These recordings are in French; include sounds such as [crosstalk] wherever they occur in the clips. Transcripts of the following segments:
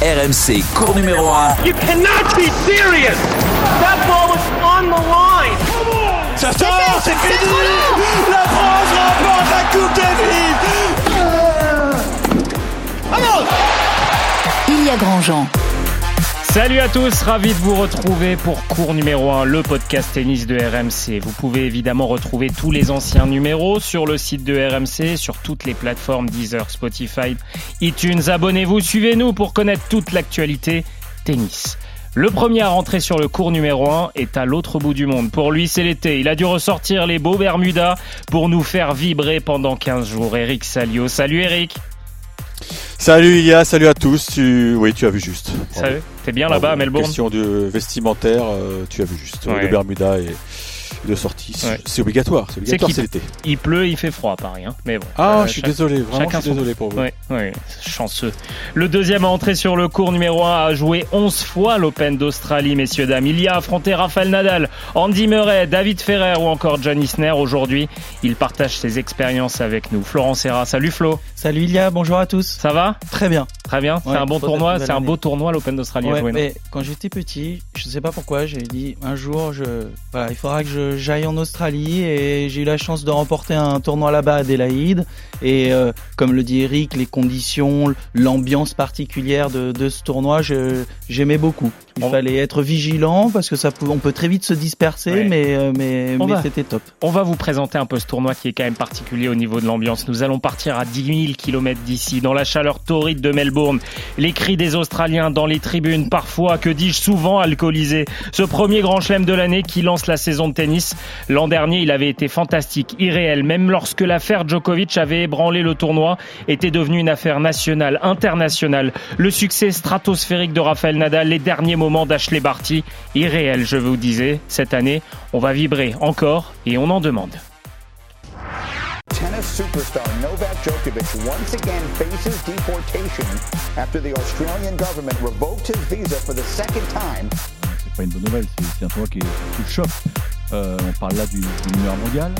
RMC, cours numéro 1. You cannot be serious! That ball was on the line! Ça sort, c'est fini! La France remporte la Coupe Davis! Vamos! Il y a Grandjean. Salut à tous, ravi de vous retrouver pour cours numéro 1, le podcast tennis de RMC. Vous pouvez évidemment retrouver tous les anciens numéros sur le site de RMC, sur toutes les plateformes Deezer, Spotify, iTunes. Abonnez-vous, suivez-nous pour connaître toute l'actualité tennis. Le premier à rentrer sur le cours numéro 1 est à l'autre bout du monde. Pour lui, c'est l'été. Il a dû ressortir les beaux Bermudas pour nous faire vibrer pendant 15 jours. Eric Salio. Salut Eric. Salut Ilia, salut à tous. Tu... Oui, tu as vu juste. Salut. T'es bien là-bas à Melbourne? Question de vestimentaire, euh, tu as vu juste. Ouais. Le Bermuda et de sortie. Ouais. C'est obligatoire, c'est obligatoire, c'est l'été. Il pleut, il fait froid à Paris. Hein. Mais bon. Ah, euh, je suis chaque- désolé, vraiment, chacun je suis son- désolé pour vous. Oui, oui, chanceux. Le deuxième à entrer sur le cours numéro 1 a joué 11 fois l'Open d'Australie, messieurs, dames. Il y a affronté Rafael Nadal, Andy Murray, David Ferrer ou encore John Isner. Aujourd'hui, il partage ses expériences avec nous. Florent Serra, salut Flo. Salut Ilia, bonjour à tous. Ça va? Très bien. Très bien. C'est Ouais, un bon tournoi. C'est un beau tournoi l'Open d'Australie à Ouais, jouer. non mais quand j'étais petit, je sais pas pourquoi, j'ai dit un jour, je, voilà, il faudra que j'aille en Australie et j'ai eu la chance de remporter un tournoi là-bas à Adélaïde. Et euh, comme le dit Eric, les conditions, l'ambiance particulière de, de ce tournoi, j'aimais beaucoup. Il On- fallait être vigilant parce que ça peut, on peut très vite se disperser, Ouais. mais euh, mais, c'était top. On va vous présenter un peu ce tournoi qui est quand même particulier au niveau de l'ambiance. Nous allons partir à 10 000 km d'ici, dans la chaleur torride de Melbourne. Les cris des Australiens dans les tribunes, parfois, que dis-je, souvent alcoolisés. Ce premier grand chelem de l'année qui lance la saison de tennis. L'an dernier, il avait été fantastique, irréel. Même lorsque l'affaire Djokovic avait ébranlé le tournoi, était devenue une affaire nationale, internationale. Le succès stratosphérique de Rafael Nadal, les derniers moments d'Ashley Barty, irréel, je vous disais. Cette année, on va vibrer encore et on en demande. Tennis superstar Novak Djokovic once again faces deportation after the Australian government revoked his visa for the second time. c'est pas une bonne nouvelle, c'est c'est un tournoi qui est sous le choc. Euh, on parle là du, du numéro mondial.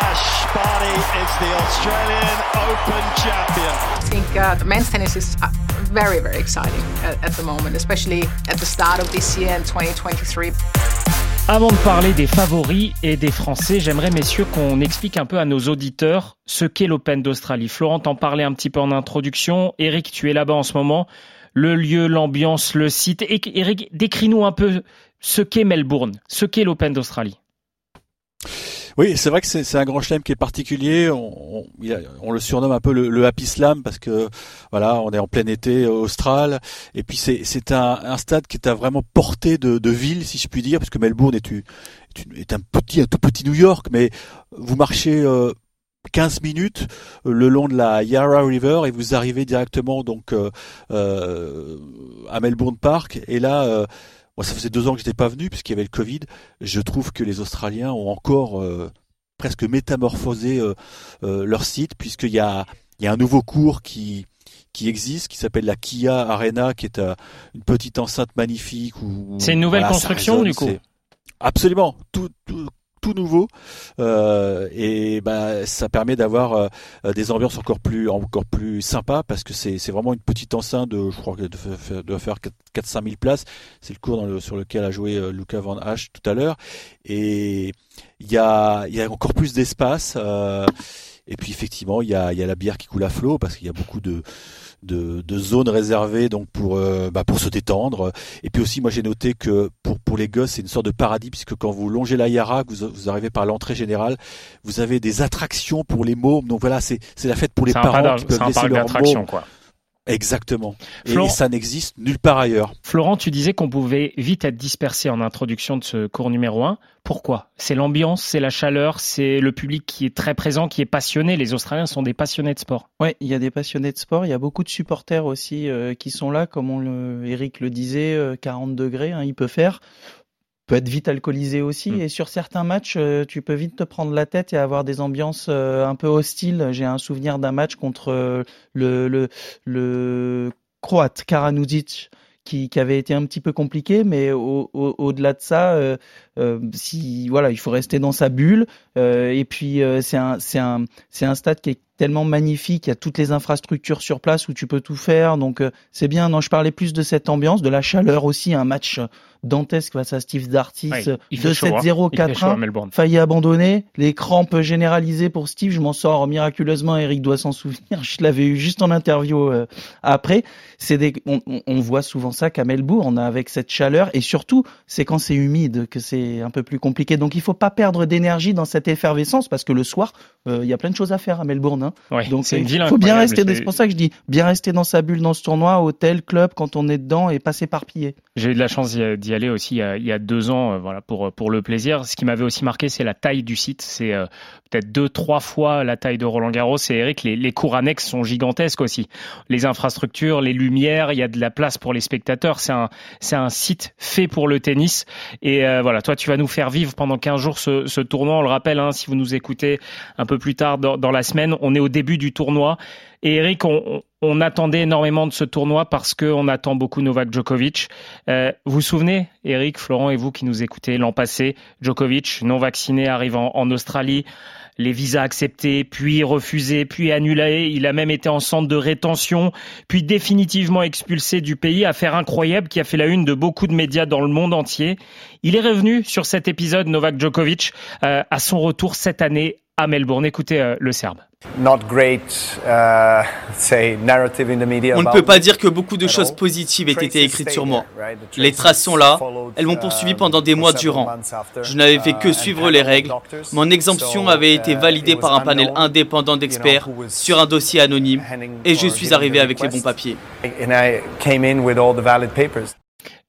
Ash Barty is the Australian Open champion. I think uh, the men's tennis is uh, very, very exciting at, at the moment, especially at the start of this year in 2023. Avant de parler des favoris et des Français, j'aimerais, messieurs, qu'on explique un peu à nos auditeurs ce qu'est l'Open d'Australie. Florent t'en parlait un petit peu en introduction. Eric, tu es là-bas en ce moment. Le lieu, l'ambiance, le site. Eric, décris-nous un peu ce qu'est Melbourne, ce qu'est l'Open d'Australie. Oui, c'est vrai que c'est un grand chelem qui est particulier. On, on- on le surnomme un peu le, le Happy Slam parce que voilà, on est en plein été euh, austral. Et puis c'est un, un stade qui est à vraiment portée de, de ville, si je puis dire, parce que Melbourne est, une- est un petit, un tout petit New York, mais vous marchez. euh, 15 minutes euh, le long de la Yarra River et vous arrivez directement donc euh, euh, à Melbourne Park et là euh, moi ça faisait deux ans que j'étais pas venu puisqu'il y avait le Covid je trouve que les Australiens ont encore euh, presque métamorphosé euh, euh, leur site puisqu'il y a, il y a un nouveau cours qui qui existe, qui s'appelle la Kia Arena, qui est euh, une petite enceinte magnifique. Où, C'est une nouvelle voilà, construction, résonne, du coup Absolument, tout, tout, tout nouveau, euh, et bah, ça permet d'avoir euh, des ambiances encore plus encore plus sympas parce que c'est vraiment une petite enceinte de, je crois que de faire, doit faire 4-5 000 places. C'est le cours dans le, sur lequel a joué euh, Luca Van Hache tout à l'heure, et il y a il y a encore plus d'espace. euh, et puis effectivement, il y a, il y a la bière qui coule à flot parce qu'il y a beaucoup de, de, de zones réservées donc pour euh, bah, pour se détendre. Et puis aussi, moi j'ai noté que pour pour les gosses, c'est une sorte de paradis puisque quand vous longez la Yarra, que vous, vous arrivez par l'entrée générale, vous avez des attractions pour les mômes. Donc voilà, c'est c'est la fête pour les parents qui peuvent laisser leurs mômes. quoi. Exactement. Et, Florent- ça n'existe nulle part ailleurs. Florent, tu disais qu'on pouvait vite être dispersé en introduction de ce cours numéro 1. Pourquoi? C'est l'ambiance, c'est la chaleur, c'est le public qui est très présent, qui est passionné. Les Australiens sont des passionnés de sport. Ouais, il y a des passionnés de sport, il y a beaucoup de supporters aussi euh, qui sont là, comme on le, Eric le disait, euh, 40 degrés, hein, il peut faire. Peut être vite alcoolisé aussi, Mm. et sur certains matchs, euh, tu peux vite te prendre la tête et avoir des ambiances euh, un peu hostiles. J'ai un souvenir d'un match contre euh, le, le, le croate Karanudic qui, qui avait été un petit peu compliqué, mais au-delà de ça, euh, euh, si voilà, il faut rester dans sa bulle. Euh, et puis c'est un c'est un c'est un stade qui est tellement magnifique, il y a toutes les infrastructures sur place où tu peux tout faire, donc c'est bien. Non, je parlais plus de cette ambiance, de la chaleur aussi, un match dantesque face à Steve Dartis, de 2-7-0, 4-1, failli abandonner, les crampes généralisées pour Steve, je m'en sors miraculeusement, Eric doit s'en souvenir, [laughs] je l'avais eu juste en interview après. C'est des, on, on, voit souvent ça qu'à Melbourne, on a avec cette chaleur et surtout c'est quand c'est humide que c'est un peu plus compliqué. Donc il faut pas perdre d'énergie dans cette effervescence parce que le soir euh, il y a plein de choses à faire à Melbourne. Hein. Donc il faut bien rester. C'est pour ça que je dis bien rester dans sa bulle dans ce tournoi, hôtel, club quand on est dedans et pas s'éparpiller. J'ai eu de la chance d'y aller aussi il y a, deux ans, euh, voilà pour pour le plaisir. Ce qui m'avait aussi marqué c'est la taille du site. C'est euh, peut-être deux trois fois la taille de Roland Garros. Et Eric, les, les cours annexes sont gigantesques aussi. Les infrastructures, les lumières, il y a de la place pour les spectateurs. C'est un, c'est un site fait pour le tennis. Et euh, voilà, toi, tu vas nous faire vivre pendant 15 jours ce, ce tournoi. On le rappelle, hein, si vous nous écoutez un peu plus tard dans, dans, la semaine, on est au début du tournoi. Et Eric, on, on attendait énormément de ce tournoi parce qu'on attend beaucoup Novak Djokovic. Euh, vous vous souvenez, Eric, Florent et vous qui nous écoutez l'an passé, Djokovic non vacciné arrivant en Australie les visas acceptés, puis refusés, puis annulés. Il a même été en centre de rétention, puis définitivement expulsé du pays. Affaire incroyable qui a fait la une de beaucoup de médias dans le monde entier. Il est revenu sur cet épisode, Novak Djokovic, euh, à son retour cette année à Melbourne. Écoutez euh, le Serbe. Uh, on ne peut pas dire que beaucoup de choses positives aient été écrites sur moi. Les traces sont là, elles m'ont poursuivi pendant des mois durant. Je n'avais fait que uh, suivre les règles. Mon exemption avait été uh, validée par un panel indépendant d'experts sur un dossier anonyme et je suis arrivé avec les bons papiers.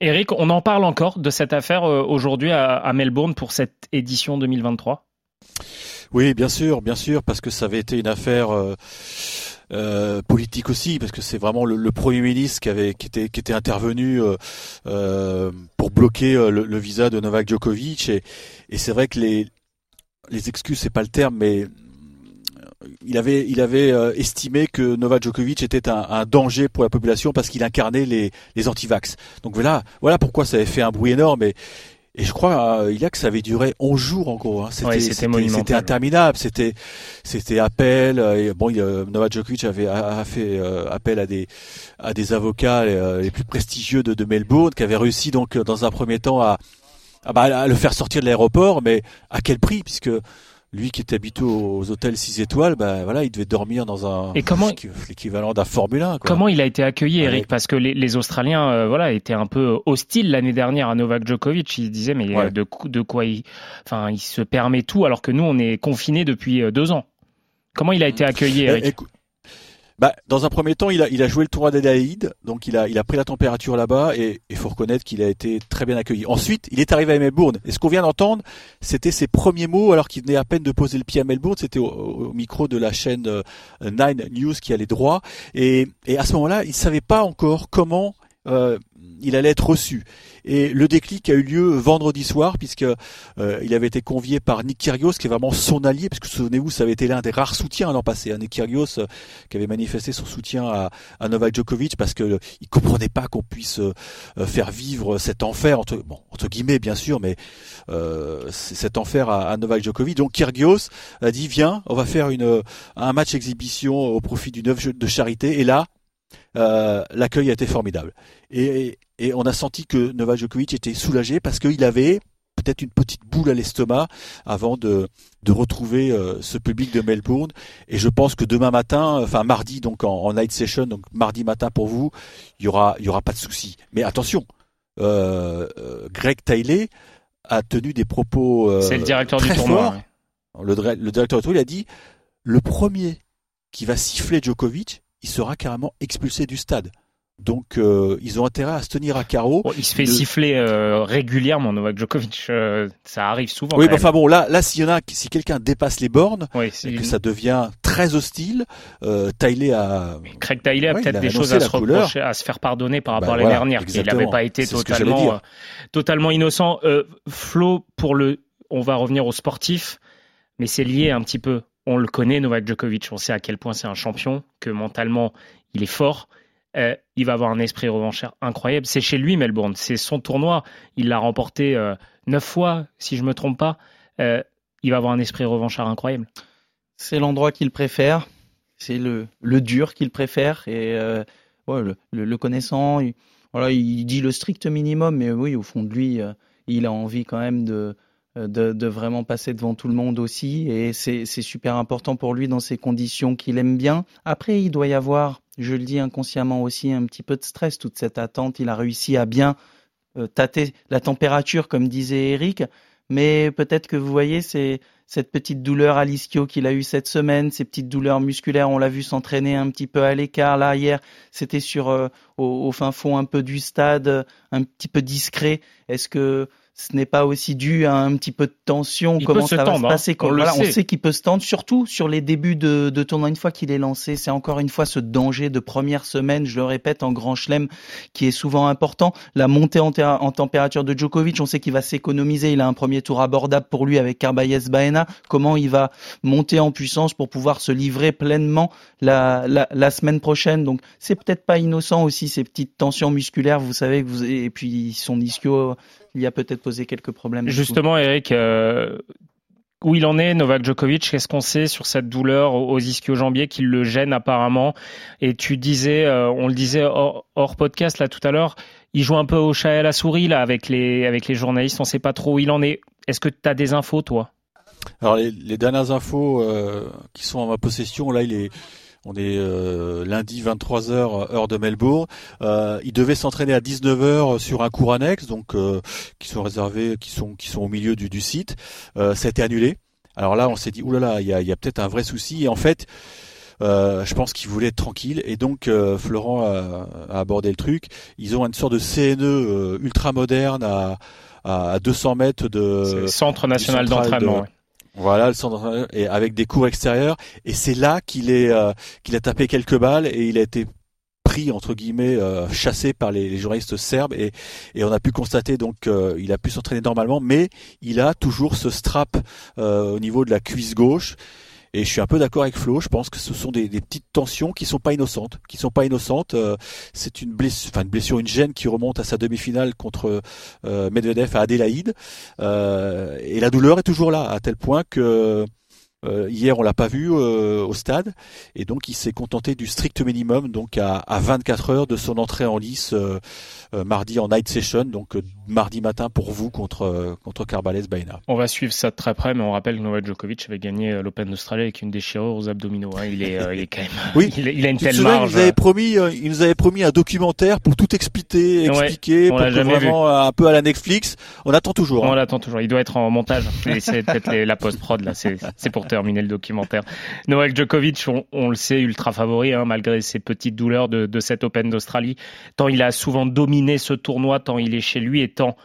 Eric, on en parle encore de cette affaire euh, aujourd'hui à Melbourne pour cette édition 2023 oui, bien sûr, bien sûr, parce que ça avait été une affaire euh, euh, politique aussi, parce que c'est vraiment le, Premier ministre qui avait qui était qui était intervenu euh, pour bloquer le, visa de Novak Djokovic et, et c'est vrai que les les excuses c'est pas le terme, mais il avait, il avait estimé que Novak Djokovic était un, un danger pour la population parce qu'il incarnait les, les antivax. Donc voilà, voilà pourquoi ça avait fait un bruit énorme. Et, et je crois, euh, il y a que ça avait duré 11 jours en gros. Hein. C'était, c'était, interminable. C'était, c'était appel. Euh, et bon, Novak Djokovic avait a, fait euh, appel à des à des avocats les plus prestigieux de, de Melbourne, qui avaient réussi donc dans un premier temps à, à, bah, à le faire sortir de l'aéroport, mais à quel prix? Puisque lui qui était habitué aux hôtels 6 étoiles, ben voilà, il devait dormir dans un et comment l'équivalent d'un Formule 1. Quoi. Comment il a été accueilli, Eric? Parce que les, les Australiens, euh, voilà, étaient un peu hostiles l'année dernière à Novak Djokovic. Ils disaient mais euh, de, de quoi il, enfin, il se permet tout alors que nous on est confinés depuis euh, deux ans. Comment il a été accueilli, Eric? Bah, dans un premier temps, il a, joué le tournoi d'Adélaïde, donc il a, pris la température là-bas et il faut reconnaître qu'il a été très bien accueilli. Ensuite, il est arrivé à Melbourne et ce qu'on vient d'entendre, c'était ses premiers mots alors qu'il venait à peine de poser le pied à Melbourne. C'était au, micro de la chaîne euh, Nine News qui allait droit et, et à ce moment-là, il savait pas encore comment euh, il allait être reçu. Et le déclic a eu lieu vendredi soir, puisque euh, il avait été convié par Nick Kyrgios, qui est vraiment son allié, parce que souvenez-vous, ça avait été l'un des rares soutiens l'an passé. Hein, Nick Kyrgios, euh, qui avait manifesté son soutien à, à Novak Djokovic, parce que il comprenait pas qu'on puisse faire vivre cet enfer entre, guillemets bien sûr, mais cet enfer à, à, Novak Djokovic. Donc Kyrgios a dit viens, on va faire un match exhibition au profit d'une œuvre de charité. Et là, euh, l'accueil a été formidable. Et, et, on a senti que Novak Djokovic était soulagé parce qu'il avait peut-être une petite boule à l'estomac avant de, de retrouver euh, ce public de Melbourne. Et je pense que demain matin, enfin mardi donc en, night session, donc mardi matin pour vous, il y aura il y aura pas de souci. Mais attention, euh, euh Greg Taylor a tenu des propos. C'est le directeur du tournoi. Le, le directeur du tournoi, il a dit le premier qui va siffler Djokovic, il sera carrément expulsé du stade. Donc euh, ils ont intérêt à se tenir à carreau. il se fait siffler euh, régulièrement Novak Djokovic, euh, ça arrive souvent. Oui, enfin bon, là, là s'il y en a, si quelqu'un dépasse les bornes et que ça devient très hostile, euh, a. Craig a peut-être des choses à se reprocher, à se faire pardonner par rapport à l'année dernière, il n'avait pas été totalement, totalement innocent. Flo, pour le, on va revenir aux sportifs, mais c'est lié un petit peu on le connaît, Novak Djokovic, on sait à quel point c'est un champion, que mentalement il est fort. euh, il va avoir un esprit revanchard incroyable. C'est chez lui Melbourne, c'est son tournoi. Il l'a remporté euh, neuf fois, si je me trompe pas. Euh, il va avoir un esprit revanchard incroyable. C'est l'endroit qu'il préfère, c'est le, dur qu'il préfère et le, connaissant, il, voilà, il dit le strict minimum, mais oui, au fond de lui, il a envie quand même de de, de, vraiment passer devant tout le monde aussi. Et c'est super important pour lui dans ces conditions qu'il aime bien. Après, il doit y avoir je le dis inconsciemment aussi, un petit peu de stress, toute cette attente. Il a réussi à bien euh, tâter la température, comme disait Eric, mais peut-être que vous voyez, c'est cette petite douleur à l'ischio qu'il a eu cette semaine, ces petites douleurs musculaires, on l'a vu s'entraîner un petit peu à l'écart. Là, hier, c'était sur euh, au, fin fond un peu du stade, un petit peu discret. Est-ce que ce n'est pas aussi dû à un petit peu de tension. comment ça va se hein. passer on, voilà, on sait qu'il peut se tendre, surtout sur les débuts de, de tournoi. Une fois qu'il est lancé, c'est encore une fois ce danger de première semaine, je le répète, en grand chelem, qui est souvent important. La montée en, en température de Djokovic, on sait qu'il va s'économiser. Il a un premier tour abordable pour lui avec Carbayes Baena. Comment il va monter en puissance pour pouvoir se livrer pleinement la, la, la semaine prochaine? Donc c'est peut-être pas innocent aussi ces petites tensions musculaires, vous savez que vous et puis son ischio il a peut-être posé quelques problèmes. Justement, Eric, euh, où il en est, Novak Djokovic Qu'est-ce qu'on sait sur cette douleur aux ischio-jambiers qui le gêne apparemment? Et tu disais, euh, on le disait hors, podcast là tout à l'heure, il joue un peu au chat et à la souris là avec les avec les journalistes. On ne sait pas trop où il en est. Est-ce que tu as des infos, toi? Alors les, dernières infos euh, qui sont en ma possession, là, il est on est euh, lundi 23h heure de Melbourne. Euh, il devait s'entraîner à 19h sur un cours annexe, donc euh, qui sont réservés, qui sont qui sont au milieu du, du site. Euh, ça a été annulé. Alors là, on s'est dit oulala, il y a, y a peut-être un vrai souci. Et en fait, euh, je pense qu'il voulait être tranquille et donc Florent a, abordé le truc. Ils ont une sorte de CNE ultra moderne à, à 200 mètres de centre national d'entraînement. Voilà, le centre et avec des cours extérieurs. Et c'est là qu'il est euh, qu'il a tapé quelques balles et il a été pris entre guillemets euh, chassé par les, journalistes serbes et, on a pu constater donc euh, il a pu s'entraîner normalement mais il a toujours ce strap au niveau de la cuisse gauche et je suis un peu d'accord avec Flo. Je pense que ce sont des, des, petites tensions qui sont pas innocentes, qui sont pas innocentes. Euh, c'est une blessure, enfin une une gêne qui remonte à sa demi-finale contre euh, Medvedev à Adélaïde. Euh, et la douleur est toujours là, à tel point que euh, hier, on l'a pas vu euh, au stade, et donc il s'est contenté du strict minimum, donc à, à 24 heures de son entrée en lice euh, mardi en night session, donc mardi matin pour vous contre contre Carbales Baena. On va suivre ça de très près, mais on rappelle que Novak Djokovic avait gagné l'Open d'Australie avec une déchirure aux abdominaux. Hein. Il est il est quand même. Oui. [laughs] il, a une telle marge. Il nous avait promis, il nous avait promis un documentaire pour tout expliquer, expliquer, pour vraiment un peu à la Netflix. On attend toujours. Hein. On l'attend toujours. Il doit être en montage. [laughs] c'est peut-être la post prod là. C'est pour terminer le documentaire. Noël Djokovic, on, le sait, ultra favori, hein, malgré ses petites douleurs de, de cet Open d'Australie. Tant il a souvent dominé ce tournoi, tant il est chez lui et tant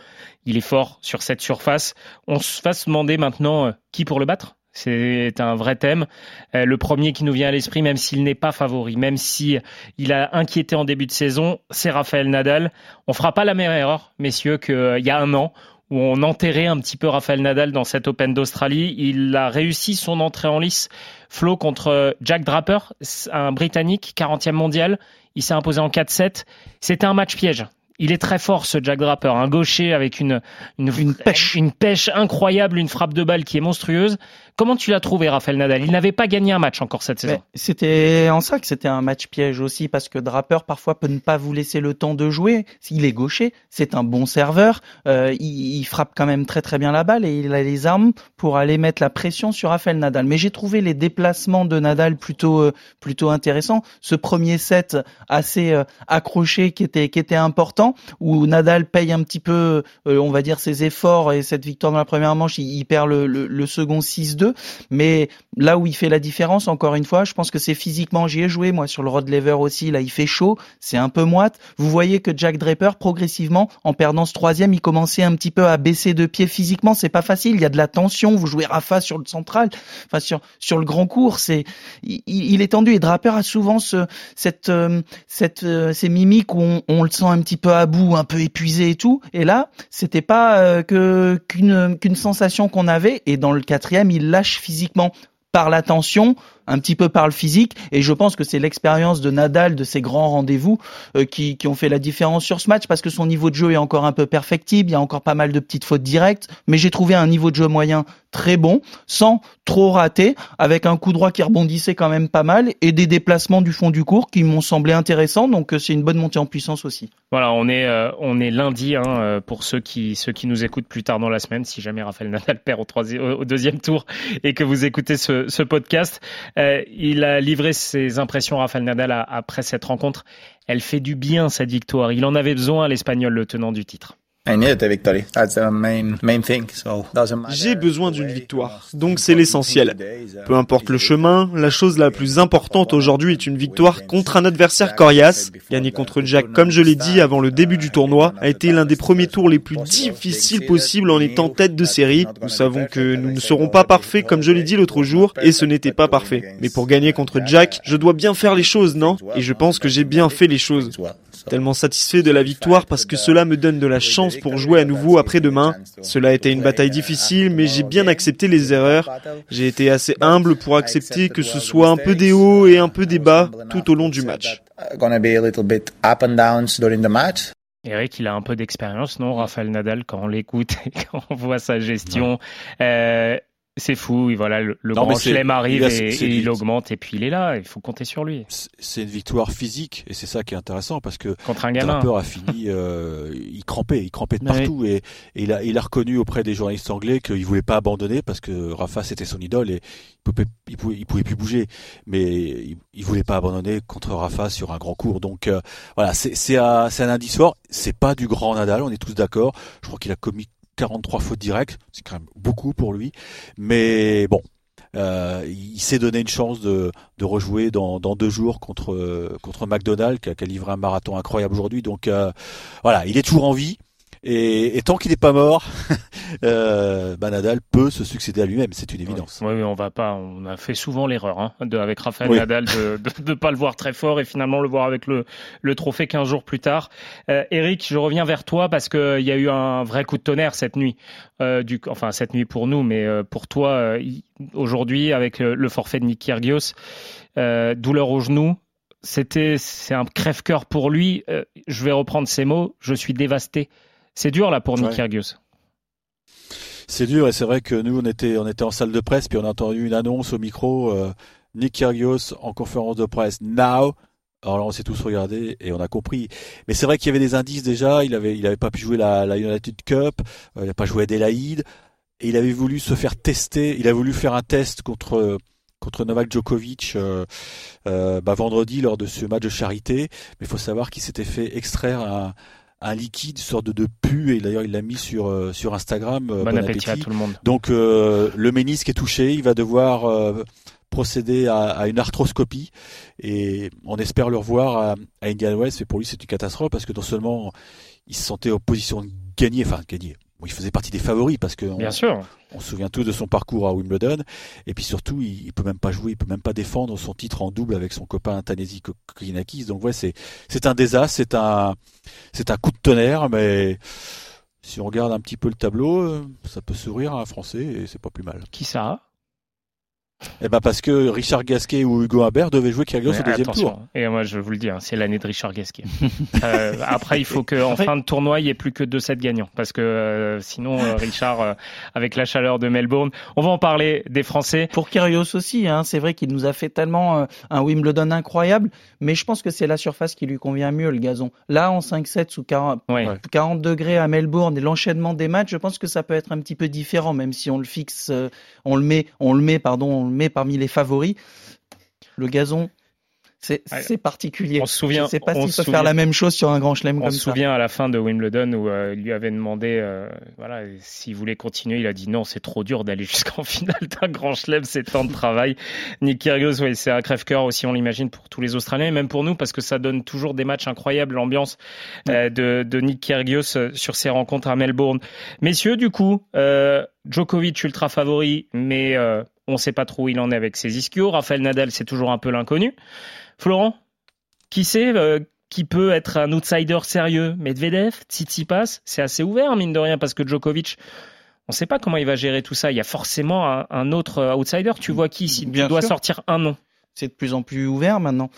il est fort sur cette surface. On se va se demander maintenant euh, qui pour le battre c'est un vrai thème. Euh, le premier qui nous vient à l'esprit, même s'il n'est pas favori, même si il a inquiété en début de saison, c'est Raphaël Nadal. On fera pas la même erreur, messieurs, qu'il euh, y a un an où on enterrait un petit peu Rafael Nadal dans cet Open d'Australie. Il a réussi son entrée en lice, Flo, contre Jack Draper, un Britannique, 40e mondial. Il s'est imposé en 4-7. C'était un match piège. Il est très fort ce Jack Draper, un gaucher avec une, une, pêche. une pêche incroyable, une frappe de balle qui est monstrueuse. Comment tu l'as trouvé, Raphaël Nadal? Il n'avait pas gagné un match encore cette saison. C'était en ça que c'était un match piège aussi, parce que Draper parfois peut ne pas vous laisser le temps de jouer. S'il est gaucher, c'est un bon serveur. Euh, il, il, frappe quand même très très bien la balle et il a les armes pour aller mettre la pression sur Raphaël Nadal. Mais j'ai trouvé les déplacements de Nadal plutôt euh, plutôt intéressants. Ce premier set assez euh, accroché qui était qui était important, où Nadal paye un petit peu, on va dire, ses efforts et cette victoire dans la première manche, il, il perd le, le, le second 6-2. Mais là où il fait la différence, encore une fois, je pense que c'est physiquement. J'y ai joué moi sur le Rod Lever aussi. Là, il fait chaud, c'est un peu moite. Vous voyez que Jack Draper, progressivement, en perdant ce troisième, il commençait un petit peu à baisser de pied physiquement. C'est pas facile. Il y a de la tension. Vous jouez Rafa sur le central, enfin sur sur le grand cours. C'est il, est tendu et Draper a souvent ce cette euh, cette euh, ces mimiques où on, le sent un petit peu à bout, un peu épuisé et tout. Et là, c'était pas euh, qu'une qu'une sensation qu'on avait. Et dans le quatrième, il l'a physiquement par la tension. un petit peu par le physique. Et je pense que c'est l'expérience de Nadal, de ces grands rendez-vous, euh, qui, qui ont fait la différence sur ce match parce que son niveau de jeu est encore un peu perfectible. Il y a encore pas mal de petites fautes directes, mais j'ai trouvé un niveau de jeu moyen très bon, sans trop rater, avec un coup droit qui rebondissait quand même pas mal et des déplacements du fond du cours qui m'ont semblé intéressants. Donc euh, c'est une bonne montée en puissance aussi. Voilà, on est euh, on est lundi hein, euh, pour ceux qui ceux qui nous écoutent plus tard dans la semaine. Si jamais Raphaël Nadal perd au, troisième, au deuxième tour et que vous écoutez ce, podcast, il a livré ses impressions Raphaël Nadal après cette rencontre. Elle fait du bien cette victoire. Il en avait besoin, l'Espagnol, le tenant du titre. J'ai besoin d'une victoire, donc c'est l'essentiel. Peu importe le chemin, la chose la plus importante aujourd'hui est une victoire contre un adversaire coriace. Gagner contre Jack, comme je l'ai dit avant le début du tournoi, a été l'un des premiers tours les plus difficiles possibles en étant tête de série. Nous savons que nous ne serons pas parfaits comme je l'ai dit l'autre jour, et ce n'était pas parfait. Mais pour gagner contre Jack, je dois bien faire les choses, non? Et je pense que j'ai bien fait les choses. Tellement satisfait de la victoire parce que cela me donne de la chance pour jouer à nouveau après-demain. Cela a été une bataille difficile, mais j'ai bien accepté les erreurs. J'ai été assez humble pour accepter que ce soit un peu des hauts et un peu des bas tout au long du match. Eric, il a un peu d'expérience, non, Raphaël Nadal, quand on l'écoute et [laughs] quand on voit sa gestion. Euh, c'est fou, voilà, le, grand chelem arrive et, il augmente et puis il est là, il faut compter sur lui. C'est une victoire physique et c'est ça qui est intéressant parce que contre un gamin, a fini, euh, il crampait, il crampait de partout et, il a il a reconnu auprès des journalistes anglais qu'il voulait pas abandonner parce que Rafa c'était son idole et il pouvait il pouvait, il pouvait plus bouger, mais il, il, voulait pas abandonner contre Rafa sur un grand cours. Donc euh, voilà, c'est c'est un, un indice fort. C'est pas du grand Nadal, on est tous d'accord. Je crois qu'il a commis 43 fautes directes, c'est quand même beaucoup pour lui. Mais bon, euh, il s'est donné une chance de, rejouer dans, dans, deux jours contre contre McDonald's qui a, livré un marathon incroyable aujourd'hui. Donc euh, voilà, il est toujours en vie. Et, et tant qu'il n'est pas mort, [laughs] euh, bah, Nadal peut se succéder à lui-même, c'est une évidence. Oui, on va pas, on a fait souvent l'erreur hein, avec Rafael Nadal de ne pas le voir très fort et finalement le voir avec le, le trophée 15 jours plus tard. Euh, Eric, je reviens vers toi parce qu'il y a eu un vrai coup de tonnerre cette nuit, euh, du, enfin cette nuit pour nous, mais euh, pour toi aujourd'hui avec le, forfait de Nick Kyrgios, douleur au genou, c'était c'est un crève-cœur pour lui. je vais reprendre ces mots. Je suis dévasté. C'est dur là pour Nick Kyrgios. C'est dur et c'est vrai que nous on était on était en salle de presse puis on a entendu une annonce au micro euh, Nick Kyrgios en conférence de presse now. Alors là on s'est tous regardés et on a compris. Mais c'est vrai qu'il y avait des indices déjà. Il avait il avait pas pu jouer la, la United Cup. Euh, il n'a pas joué Adelaide et il avait voulu se faire tester. Il a voulu faire un test contre contre Novak Djokovic euh, euh, bah, vendredi lors de ce match de charité. Mais il faut savoir qu'il s'était fait extraire un, un liquide, une sorte de, de pu, et d'ailleurs il l'a mis sur euh, sur Instagram. Euh, bon, appétit, à tout le monde. Donc euh, le ménisque est touché, il va devoir procéder à, à, une arthroscopie et on espère le revoir à, à Indian West. Et pour lui c'est une catastrophe parce que non seulement il se sentait en position de gagner, enfin gagner, il faisait partie des favoris parce que Bien sûr. on se souvient tous de son parcours à Wimbledon et puis surtout il, il, peut même pas jouer, il peut même pas défendre son titre en double avec son copain Tanesi Kokinakis. Donc ouais, c'est c'est un désastre, c'est un c'est un coup de tonnerre mais si on regarde un petit peu le tableau, euh, ça peut sourire à un Français et c'est pas plus mal. Qui ça? Eh ben parce que Richard Gasquet ou Hugo Humbert devaient jouer Kyrgios au deuxième tour. Et moi je vous le dis, hein, c'est l'année de Richard Gasquet. [laughs] euh, après il faut qu'en fin de tournoi il n'y ait plus que 2-7 gagnants parce que euh, sinon euh, Richard euh, avec la chaleur de Melbourne, on va en parler des Français. Pour Kyrgios aussi, hein, c'est vrai qu'il nous a fait tellement un Wimbledon incroyable, mais je pense que c'est la surface qui lui convient mieux le gazon. Là en 5-7 sous 40, 40 degrés à Melbourne et l'enchaînement des matchs, je pense que ça peut être un petit peu différent même si on le fixe, on le met, on le met pardon met parmi les favoris. Le gazon, c'est particulier. On se souvient. Je sais pas s'il peut faire la même chose sur un grand chelem comme ça. On se souvient à la fin de Wimbledon où euh, il lui avait demandé, euh, voilà, s'il voulait continuer. Il a dit non, c'est trop dur d'aller [laughs] jusqu'en finale d'un grand chelem, c'est tant de travail. [laughs] Nick Kyrgios, oui, c'est un crève-cœur aussi, on l'imagine pour tous les Australiens et même pour nous parce que ça donne toujours des matchs incroyables, l'ambiance euh, de, de, Nick Kyrgios sur ses rencontres à Melbourne. Messieurs, du coup, Djokovic ultra favori, mais on ne sait pas trop où il en est avec ses ischios. Raphaël Nadal, c'est toujours un peu l'inconnu. Florent, qui sait euh, qui peut être un outsider sérieux? Medvedev, Tsitsipas, c'est assez ouvert, mine de rien, parce que Djokovic, on ne sait pas comment il va gérer tout ça. Il y a forcément un, autre outsider. Tu vois qui si tu dois sortir un nom? C'est de plus en plus ouvert maintenant.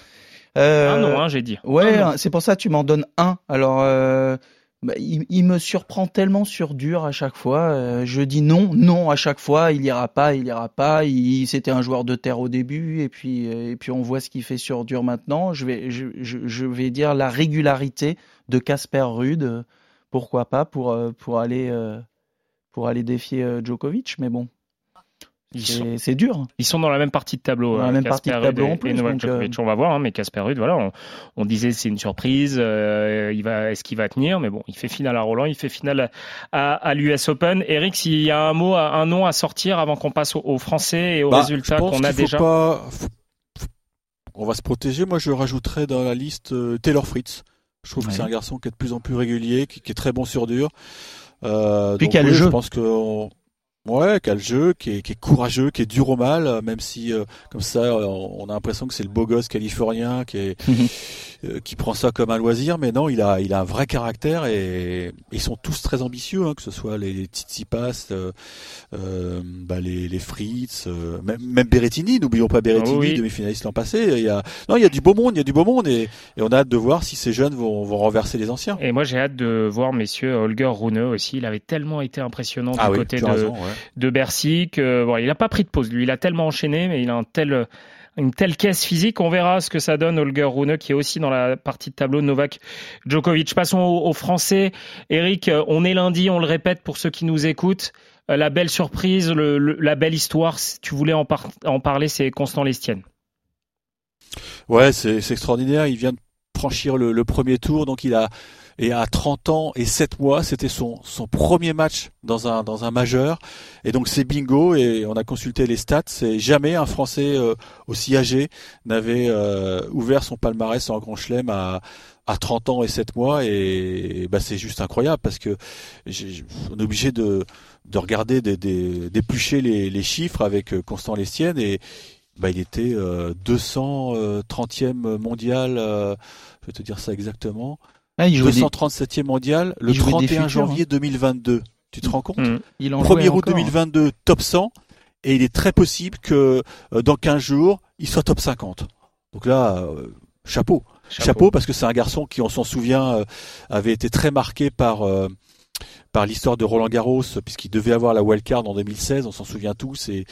Euh, un non, hein, j'ai dit. Ouais, c'est pour ça que tu m'en donnes un. Alors, euh, bah, il, me surprend tellement sur dur à chaque fois. Euh, je dis non, non à chaque fois. Il ira pas, il ira pas. Il, c'était un joueur de terre au début, et puis et puis on voit ce qu'il fait sur dur maintenant. Je vais je, je, vais dire la régularité de Casper Rude. Pourquoi pas pour pour aller pour aller défier Djokovic, mais bon. C'est dur. Ils sont dans la même partie de tableau. Dans la même partie de tableau en plus. Euh, on va voir, hein, mais Casper Ruud, voilà, on, disait c'est une surprise. Euh, il va, est-ce qu'il va tenir Mais bon, il fait finale à Roland, il fait finale à, à, l'US Open. Eric, s'il y a un mot, un nom à sortir avant qu'on passe aux, Français et aux bah, résultats qu'on a déjà. Pas... On va se protéger. Moi, je rajouterais dans la liste euh, Taylor Fritz. Je trouve que c'est un garçon qui est de plus en plus régulier, qui, est très bon sur dur. Euh, Puis donc, jeu. Je pense que Ouais, qui a le jeu, qui est, qui est, courageux, qui est dur au mal, euh, même si euh, comme ça euh, on a l'impression que c'est le beau gosse californien qui est qui prend ça comme un loisir, mais non, il a il a un vrai caractère et ils sont tous très ambitieux, hein, que ce soit les, Tsitsipas, euh, bah les, les Fritz, même, même Berrettini, n'oublions pas Berrettini, demi-finaliste l'an passé. Il y a non, il y a du beau monde, il y a du beau monde et, et on a hâte de voir si ces jeunes vont, vont renverser les anciens. Et moi j'ai hâte de voir messieurs Holger Rune aussi, il avait tellement été impressionnant du ah côté de de Bercy que bon, il n'a pas pris de pause. Lui, il a tellement enchaîné, mais il a un tel une telle caisse physique. On verra ce que ça donne Holger Rune, qui est aussi dans la partie de tableau de Novak Djokovic. Passons aux, Français. Eric, on est lundi, on le répète pour ceux qui nous écoutent. Euh, la belle surprise, la belle histoire, si tu voulais en, en parler, c'est Constant Lestienne. Ouais, c'est extraordinaire. Il vient de franchir le, le, premier tour, donc il a et à 30 ans et 7 mois, c'était son, son premier match dans un, dans un majeur. Et donc c'est bingo et on a consulté les stats. C'est jamais un Français euh, aussi âgé n'avait euh, ouvert son palmarès en Grand Chelem à, à 30 ans et 7 mois. Et, bah, c'est juste incroyable parce que on est obligé de, de regarder, d'éplucher les, les chiffres avec euh, Constant Lestienne et bah, il était 230e mondial, je vais te dire ça exactement. Ah, 237e mondial le 31 janvier 2022. Hein. Tu te rends compte mmh. 1er août 2022, hein. top 100. Et il est très possible que euh, dans 15 jours, il soit top 50. Donc là, euh, chapeau. chapeau. parce que c'est un garçon qui, on s'en souvient, euh, avait été très marqué par par l'histoire de Roland Garros, puisqu'il devait avoir la wildcard en 2016, on s'en souvient tous, et,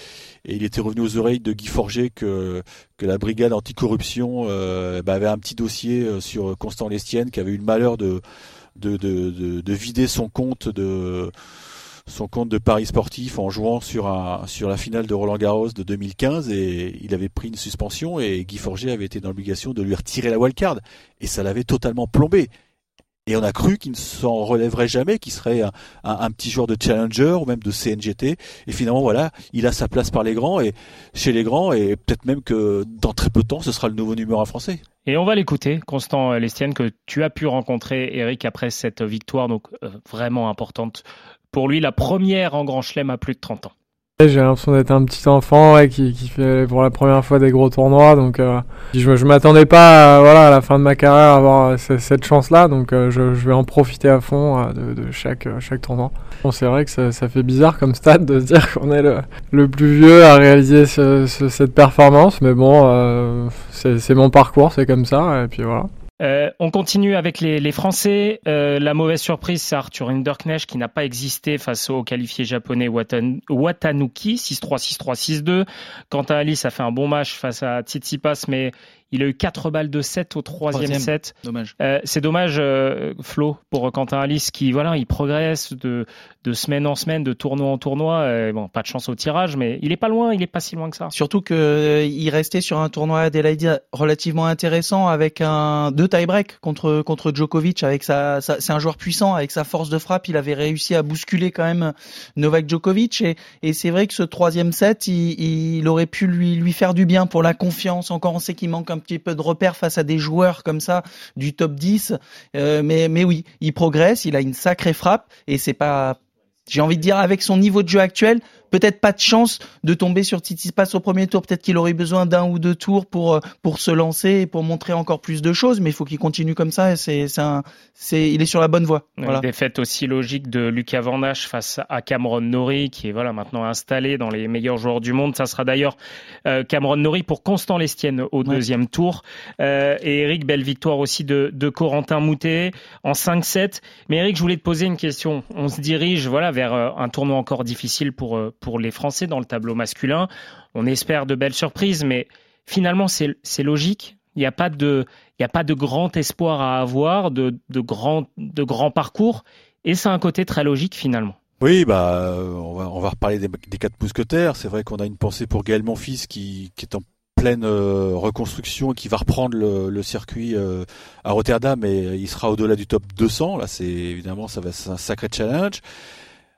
il était revenu aux oreilles de Guy Forger que, la brigade anticorruption euh, bah, avait un petit dossier euh, sur Constant Lestienne, qui avait eu le malheur de, de, de, de, vider son compte de paris sportif en jouant sur sur la finale de Roland Garros de 2015 et il avait pris une suspension et Guy Forger avait été dans l'obligation de lui retirer la wildcard et ça l'avait totalement plombé. Et on a cru qu'il ne s'en relèverait jamais, qu'il serait un, petit joueur de challenger ou même de CNGT. Et finalement, voilà, il a sa place par les grands et chez les grands, et peut-être même que dans très peu de temps, ce sera le nouveau numéro un français. Et on va l'écouter, Constant Lestienne, que tu as pu rencontrer, Eric, après cette victoire donc euh, vraiment importante pour lui, la première en Grand Chelem à plus de 30 ans. J'ai l'impression d'être un petit enfant qui, qui, fait pour la première fois des gros tournois, donc euh, je, je m'attendais pas à, voilà, à la fin de ma carrière à avoir euh, cette, chance-là, donc euh, je, je, vais en profiter à fond de, de, chaque, chaque tournoi. Bon, c'est vrai que ça, ça, fait bizarre comme stade de se dire [laughs] qu'on est le, le, plus vieux à réaliser ce, cette performance, mais bon, c'est mon parcours, c'est comme ça, et puis voilà. Euh, on continue avec les, les Français. Euh, la mauvaise surprise, c'est Arthur Hinderknecht qui n'a pas existé face au qualifié japonais Watan, Watanuki 6-3, 6-3, 6-2. Quant à Alice, a fait un bon match face à Tsitsipas, mais il a eu 4 balles de 7 au troisième, set. Dommage. Euh, c'est dommage, euh, Flo, pour Quentin Alice, qui voilà, il progresse de, de semaine en semaine, de tournoi en tournoi. Euh, bon, pas de chance au tirage, mais il est pas loin, il est pas si loin que ça. Surtout que euh, il restait sur un tournoi Adelaide relativement intéressant avec un deux tie-break contre contre Djokovic. Avec sa, c'est un joueur puissant avec sa force de frappe. Il avait réussi à bousculer quand même Novak Djokovic et, et c'est vrai que ce troisième set, il, il aurait pu lui lui faire du bien pour la confiance. Encore, on sait qu'il manque un petit peu de repère face à des joueurs comme ça du top 10. Euh, mais, mais oui, il progresse, il a une sacrée frappe et c'est pas, j'ai envie de dire avec son niveau de jeu actuel, peut-être pas de chance de tomber sur Tsitsipas au premier tour. Peut-être qu'il aurait besoin d'un ou deux tours pour euh, pour se lancer et pour montrer encore plus de choses. Mais il faut qu'il continue comme ça. C'est c'est c'est il est sur la bonne voie. Voilà. Défaite aussi logique de Lucas Van face à Cameron Norrie qui est voilà maintenant installé dans les meilleurs joueurs du monde. Ça sera d'ailleurs euh, Cameron Norrie pour Constant Lestienne au deuxième tour euh, et Eric belle victoire aussi de de Corentin Moutet en 5-7. Mais Eric, je voulais te poser une question. On se dirige voilà vers un tournoi encore difficile pour pour les Français dans le tableau masculin. On espère de belles surprises, mais finalement, c'est logique. Il n'y a pas de, grand espoir à avoir, de, de grand parcours, et c'est un côté très logique finalement. Oui, bah, on va, reparler des, quatre mousquetaires. C'est vrai qu'on a une pensée pour Gaël Monfils qui, est en pleine euh, reconstruction et qui va reprendre le, circuit euh, à Rotterdam et il sera au-delà du top 200. Là, évidemment ça va être un sacré challenge.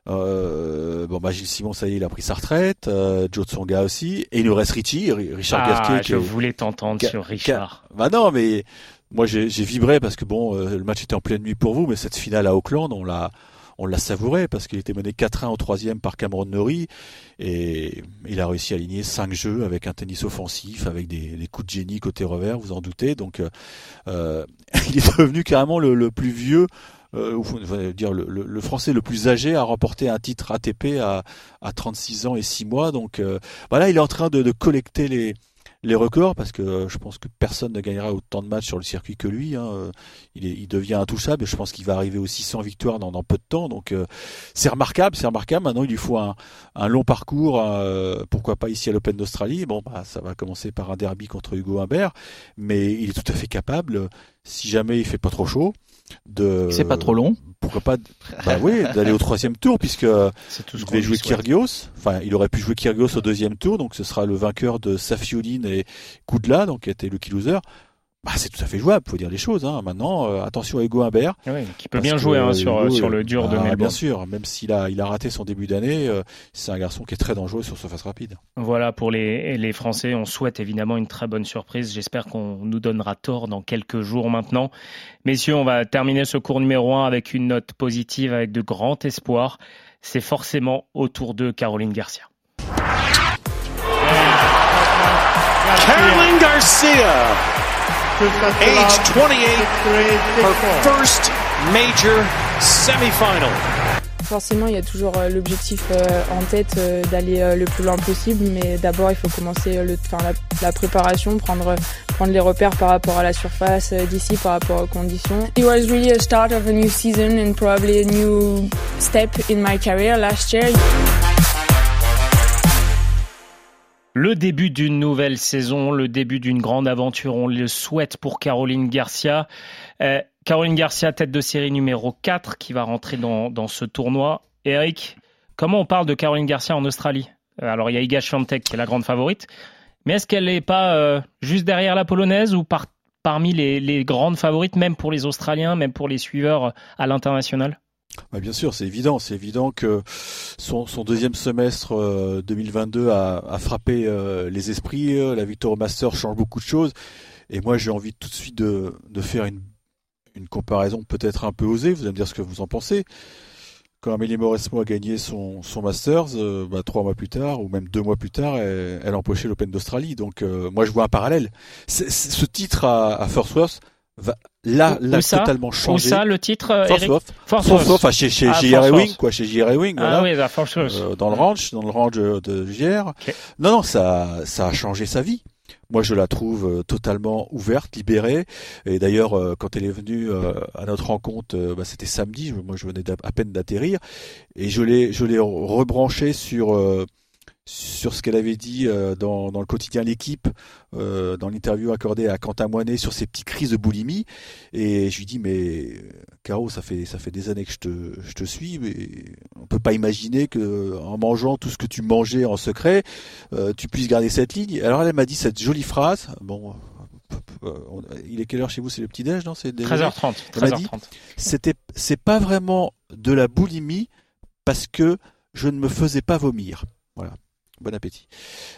Euh, bon bah Gilles Simon ça y est il a pris sa retraite, euh, Joe Tsonga aussi, et il nous reste Richie, Richard ah, Gasquet. Je voulais t'entendre sur Richard. Bah non mais moi j'ai vibré parce que bon euh, le match était en pleine nuit pour vous, mais cette finale à Auckland on l'a on l'a savouré parce qu'il était mené 4-1 au troisième par Cameron Norrie et il a réussi à aligner cinq jeux avec un tennis offensif, avec des, des coups de génie côté revers, vous en doutez. Donc euh, [laughs] il est devenu carrément le, le plus vieux euh, dire le, le, français le plus âgé a remporté un titre ATP à, à 36 ans et 6 mois. Donc euh, voilà, il est en train de, de collecter les, les records parce que euh, je pense que personne ne gagnera autant de matchs sur le circuit que lui. Hein. Euh, il, est, il, devient intouchable et je pense qu'il va arriver aux 600 victoires dans, dans peu de temps. Donc c'est remarquable, c'est remarquable. Maintenant, il lui faut un, un long parcours. pourquoi pas ici à l'Open d'Australie Bon, bah, ça va commencer par un derby contre Hugo Humbert, mais il est tout à fait capable, si jamais il fait pas trop chaud, de. C'est pas trop long. Pourquoi pas Bah oui, d'aller au troisième tour puisque [laughs] il devait jouer Kyrgios. Enfin, il aurait pu jouer Kyrgios au deuxième tour, donc ce sera le vainqueur de Safiuline et Koudla, donc qui était le loser bah, c'est tout à fait jouable, faut dire les choses. Hein. Maintenant, euh, attention à Hugo Humbert. Oui, qui peut bien jouer hein, sur, sur le dur de ah, Melbourne. Bien sûr, même s'il a, il a raté son début d'année, euh, c'est un garçon qui est très dangereux sur surface rapide. Voilà, pour les, les Français, on souhaite évidemment une très bonne surprise. J'espère qu'on nous donnera tort dans quelques jours maintenant. Messieurs, on va terminer ce cours numéro 1 avec une note positive, avec de grands espoirs. C'est forcément autour de Caroline Garcia. Caroline Garcia age 28, her first major semifinal. Forcément, il y a toujours euh, l'objectif euh, en tête euh, d'aller le plus loin possible, mais d'abord, il faut commencer le, enfin, la, la, préparation, prendre, prendre les repères par rapport à la surface d'ici, par rapport aux conditions. It was really a start of a new season and probably a new step in my career last year. Le début d'une nouvelle saison, le début d'une grande aventure, on le souhaite pour Caroline Garcia. Euh, Caroline Garcia, tête de série numéro 4, qui va rentrer dans, ce tournoi. Eric, comment on parle de Caroline Garcia en Australie? Euh, Alors, il y a Iga Swiatek qui est la grande favorite, mais est-ce qu'elle n'est pas euh, juste derrière la polonaise ou par, parmi les, grandes favorites, même pour les Australiens, même pour les suiveurs à l'international? Bien sûr, c'est évident. C'est évident que son, deuxième semestre 2022 euh, a, frappé euh, les esprits. Euh, la victoire au Master change beaucoup de choses. Et moi, j'ai envie tout de suite de, faire une, comparaison peut-être un peu osée. Vous allez me dire ce que vous en pensez. Quand Amélie Mauresmo a gagné son, son Masters, bah, trois mois plus tard, ou même deux mois plus tard, elle, elle a empoché l'Open d'Australie. Donc moi, je vois un parallèle. ce titre à, à First Worth va là, là totalement changé. Où ça, le titre, euh, Force Eric Force Force chez, chez, ah, JR Wing, quoi, chez JR Wing, ah, oui, Force euh, dans le ranch, dans le ranch de JR. Non, non, ça, ça a changé sa vie. Moi, je la trouve euh, totalement ouverte, libérée. Et d'ailleurs, euh, quand elle est venue à notre rencontre, bah, c'était samedi. Moi, je venais à peine d'atterrir, et je l'ai, je l'ai rebranché sur sur ce qu'elle avait dit euh, dans, dans, le quotidien L'équipe, euh, dans l'interview accordée à Quentin Moinet sur ses petites crises de boulimie. Et je lui dis, mais Caro, ça fait, ça fait des années que je te, je te suis, mais on peut pas imaginer que en mangeant tout ce que tu mangeais en secret, euh, tu puisses garder cette ligne. Alors elle m'a dit cette jolie phrase. Bon, il est quelle heure chez vous? C'est le petit déj, non? C'est 13h30. 13h30. C'était, c'est pas vraiment de la boulimie parce que je ne me faisais pas vomir. Voilà bon appétit.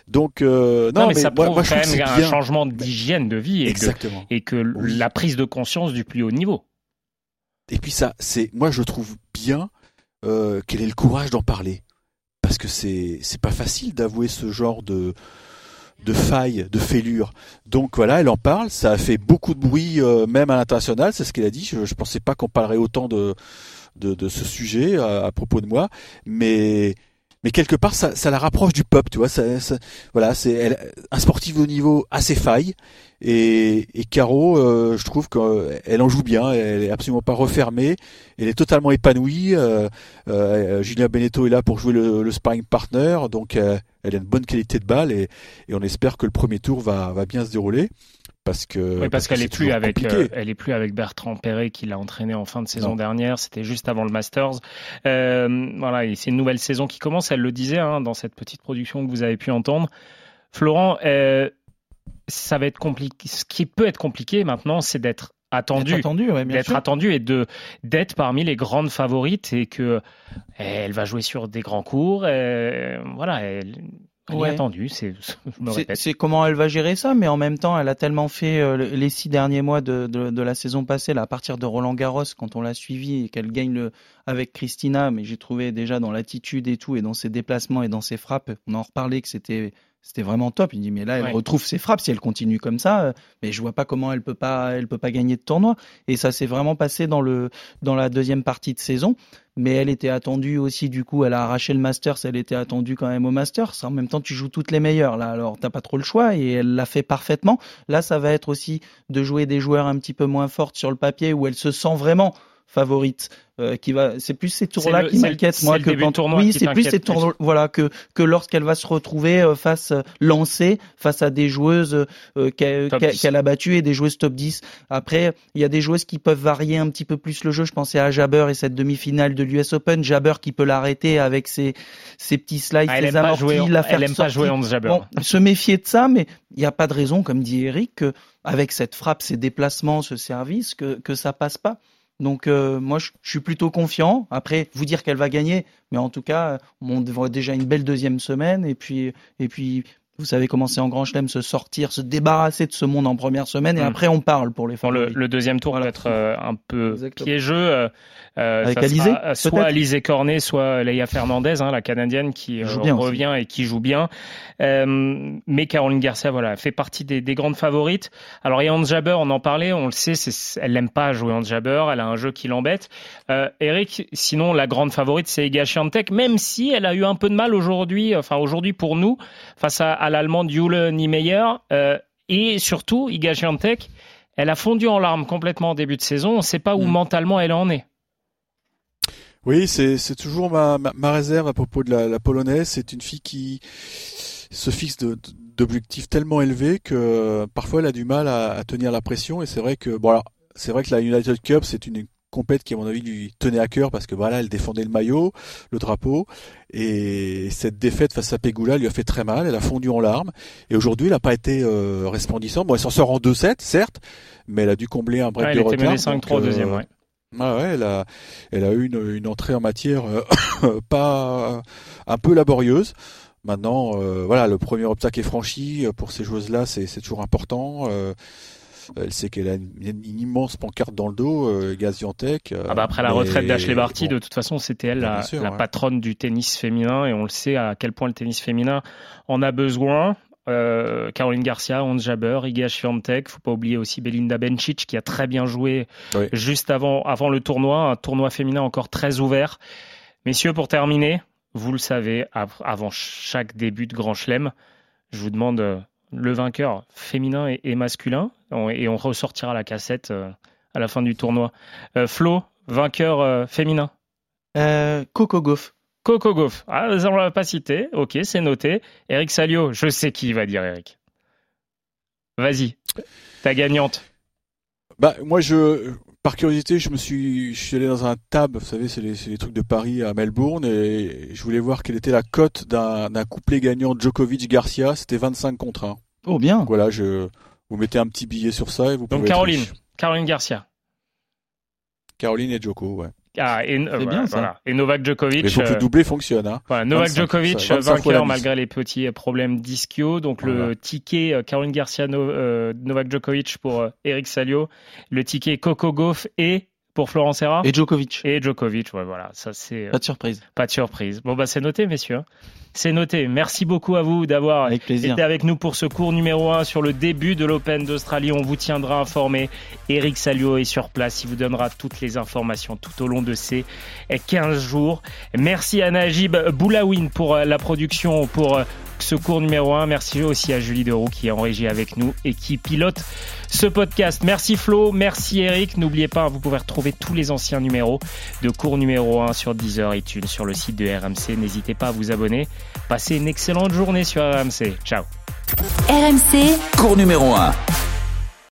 Donc euh, non, mais, ça prouve quand même un changement d'hygiène de vie et Exactement. Que, et que la prise de conscience du plus haut niveau. Et puis ça, c'est moi je trouve bien euh, qu'elle ait le courage d'en parler parce que c'est c'est pas facile d'avouer ce genre de de faille, de fêlure. Donc voilà, elle en parle. Ça a fait beaucoup de bruit, euh, même à l'international. C'est ce qu'elle a dit. Je, je pensais pas qu'on parlerait autant de de, de ce sujet à, à, propos de moi, mais mais quelque part ça, la rapproche du peuple, tu vois. Ça, voilà, c'est un sportif de haut niveau assez faille et, Caro, euh, je trouve qu'elle en joue bien. Elle est absolument pas refermée. Elle est totalement épanouie. Euh, euh, Beneteau est là pour jouer le, le sparring partner, donc euh, elle a une bonne qualité de balle et, on espère que le premier tour va bien se dérouler parce que oui, parce, qu'elle est, plus avec euh, elle est plus avec Bertrand Perret qui l'a entraîné en fin de saison non. dernière. C'était juste avant le Masters. Euh, voilà et c'est une nouvelle saison qui commence elle le disait hein, dans cette petite production que vous avez pu entendre. Florent euh, ça va être compliqué ce qui peut être compliqué maintenant c'est d'être attendu, attendu ouais, d'être attendu et de d'être parmi les grandes favorites et que elle va jouer sur des grands cours et, voilà elle, Ouais. attendu, c'est [laughs] c'est comment elle va gérer ça, mais en même temps, elle a tellement fait euh, les six derniers mois de, de, de, la saison passée, là, à partir de Roland Garros, quand on l'a suivi et qu'elle gagne le avec Christina, mais j'ai trouvé déjà dans l'attitude et tout, et dans ses déplacements et dans ses frappes, on en reparlait que c'était c'était vraiment top. Il dit mais là elle ouais. retrouve ses frappes si elle continue comme ça, euh, mais je vois pas comment elle peut pas elle peut pas gagner de tournoi. Et ça s'est vraiment passé dans le dans la deuxième partie de saison. Mais elle était attendue aussi du coup, elle a arraché le Masters, elle était attendue quand même au Masters. En même temps tu joues toutes les meilleures là, alors t'as pas trop le choix et elle l'a fait parfaitement. Là ça va être aussi de jouer des joueurs un petit peu moins fortes sur le papier où elle se sent vraiment favorite euh, qui va c'est plus ces tours là qui m'inquiètent moi que quand oui c'est plus ces tours voilà que que lorsqu'elle va se retrouver euh, face euh, lancée face à des joueuses euh, qu'elle qu a battues et des joueuses top 10 après il y a des joueuses qui peuvent varier un petit peu plus le jeu. Je pensais à Jabber et cette demi-finale de l'US Open. Jabber qui peut l'arrêter avec ses ses petits slides ah, ses amortis jouer, la faire elle aime pas jouer en Jabber bon, se méfier de ça mais il n'y a pas de raison comme dit Eric que avec cette frappe ces déplacements ce service que que ça passe pas donc euh, moi je, suis plutôt confiant. Après vous dire qu'elle va gagner, mais en tout cas on devrait déjà une belle deuxième semaine et puis et puis vous savez comment c'est en Grand Chelem, se sortir, se débarrasser de ce monde en première semaine et mmh. après on parle pour les favoris. Le, le deuxième tour voilà. va être euh, un peu Exactement. piégeux. Euh, Avec Alizé euh, Soit Alizé Cornet, soit Leia Fernandez, hein, la Canadienne qui euh, revient aussi. et qui joue bien. Euh, mais Caroline Garcia, voilà, fait partie des, des grandes favorites. Alors et Hans Jabber, on en parlait, on le sait, elle n'aime pas jouer Hans Jabber, elle a un jeu qui l'embête. Eric, sinon la grande favorite c'est Iga Swiatek, même si elle a eu un peu de mal aujourd'hui, enfin aujourd'hui pour nous, face à, à l'allemande Jule Niemeyer. Euh, et surtout, Iga Swiatek, elle a fondu en larmes complètement en début de saison. On ne sait pas où mmh. mentalement elle en est. Oui, c'est toujours ma, ma, ma, réserve à propos de la, la polonaise. C'est une fille qui se fixe d'objectifs tellement élevés que parfois elle a du mal à, à tenir la pression. Et c'est vrai que bon, c'est vrai que la United Cup c'est une compète qui à mon avis lui tenait à cœur parce que voilà elle défendait le maillot, le drapeau et cette défaite face à Pegula lui a fait très mal, elle a fondu en larmes et aujourd'hui elle n'a pas été euh, resplendissante. Bon elle s'en sort en 2-7 certes, mais elle a dû combler un break ouais, de elle retard. Elle était 5-3 euh, deuxième ouais. Ah ouais, elle a, elle a eu une, une entrée en matière euh, [coughs] pas un peu laborieuse. Maintenant, euh, voilà, le premier obstacle est franchi pour ces joueuses-là, c'est toujours important. Euh, elle sait qu'elle a une, une, immense pancarte dans le dos, euh, Gaziantep. Euh, ah bah après la retraite d'Ashley Barty, bon. de toute façon, c'était elle la, sûr, la ouais. patronne du tennis féminin et on le sait à quel point le tennis féminin en a besoin. Euh, Caroline Garcia, Hans Jabber, Iga Swiatek, faut pas oublier aussi Belinda Bencic qui a très bien joué oui. juste avant avant le tournoi, un tournoi féminin encore très ouvert. Messieurs, pour terminer, vous le savez, avant chaque début de Grand Chelem, je vous demande euh, le vainqueur féminin et, et masculin et on ressortira la cassette euh, à la fin du tournoi. Euh, Flo, vainqueur euh, féminin Coco Gauff. Coco Gauff. Ah, on ne l'a pas cité. Ok, c'est noté. Eric Salio, je sais qui va dire Eric. Vas-y, ta gagnante. Bah, moi, je, par curiosité, je me suis, je suis allé dans un tab, vous savez, c'est les, les, trucs de Paris à Melbourne, et je voulais voir quelle était la cote d'un couplet gagnant Djokovic-Garcia. C'était 25 contre 1. Oh, bien. Donc, voilà, je, vous mettez un petit billet sur ça et vous Donc pouvez. Caroline, Caroline Garcia. Caroline et Djoko, ouais. Ah, et, euh, bien, voilà. et Novak Djokovic. Mais il faut que le doublé fonctionne. Hein. Voilà, Novak 25, Djokovic, ça, vainqueur malgré les petits problèmes d'ischio. Donc voilà. le ticket euh, Caroline Garcia, no, euh, Novak Djokovic pour euh, Eric Salio. Le ticket Coco Gauff et pour Florent Serra Et Djokovic. Et Djokovic, ouais, voilà, ça c'est. Pas de surprise. Pas de surprise. Bon, bah, c'est noté, messieurs. C'est noté. Merci beaucoup à vous d'avoir été avec nous pour ce cours numéro 1 sur le début de l'Open d'Australie. On vous tiendra informé. Eric Salio est sur place. Il vous donnera toutes les informations tout au long de ces 15 jours. Merci à Najib Boulawin pour la production, pour ce cours numéro 1. Merci aussi à Julie Deroux qui est en régie avec nous et qui pilote ce podcast. Merci Flo, merci Eric. N'oubliez pas, vous pouvez retrouver tous les anciens numéros de cours numéro 1 sur Deezer, iTunes, sur le site de RMC. N'hésitez pas à vous abonner. Passez une excellente journée sur RMC. Ciao. RMC, cours numéro 1.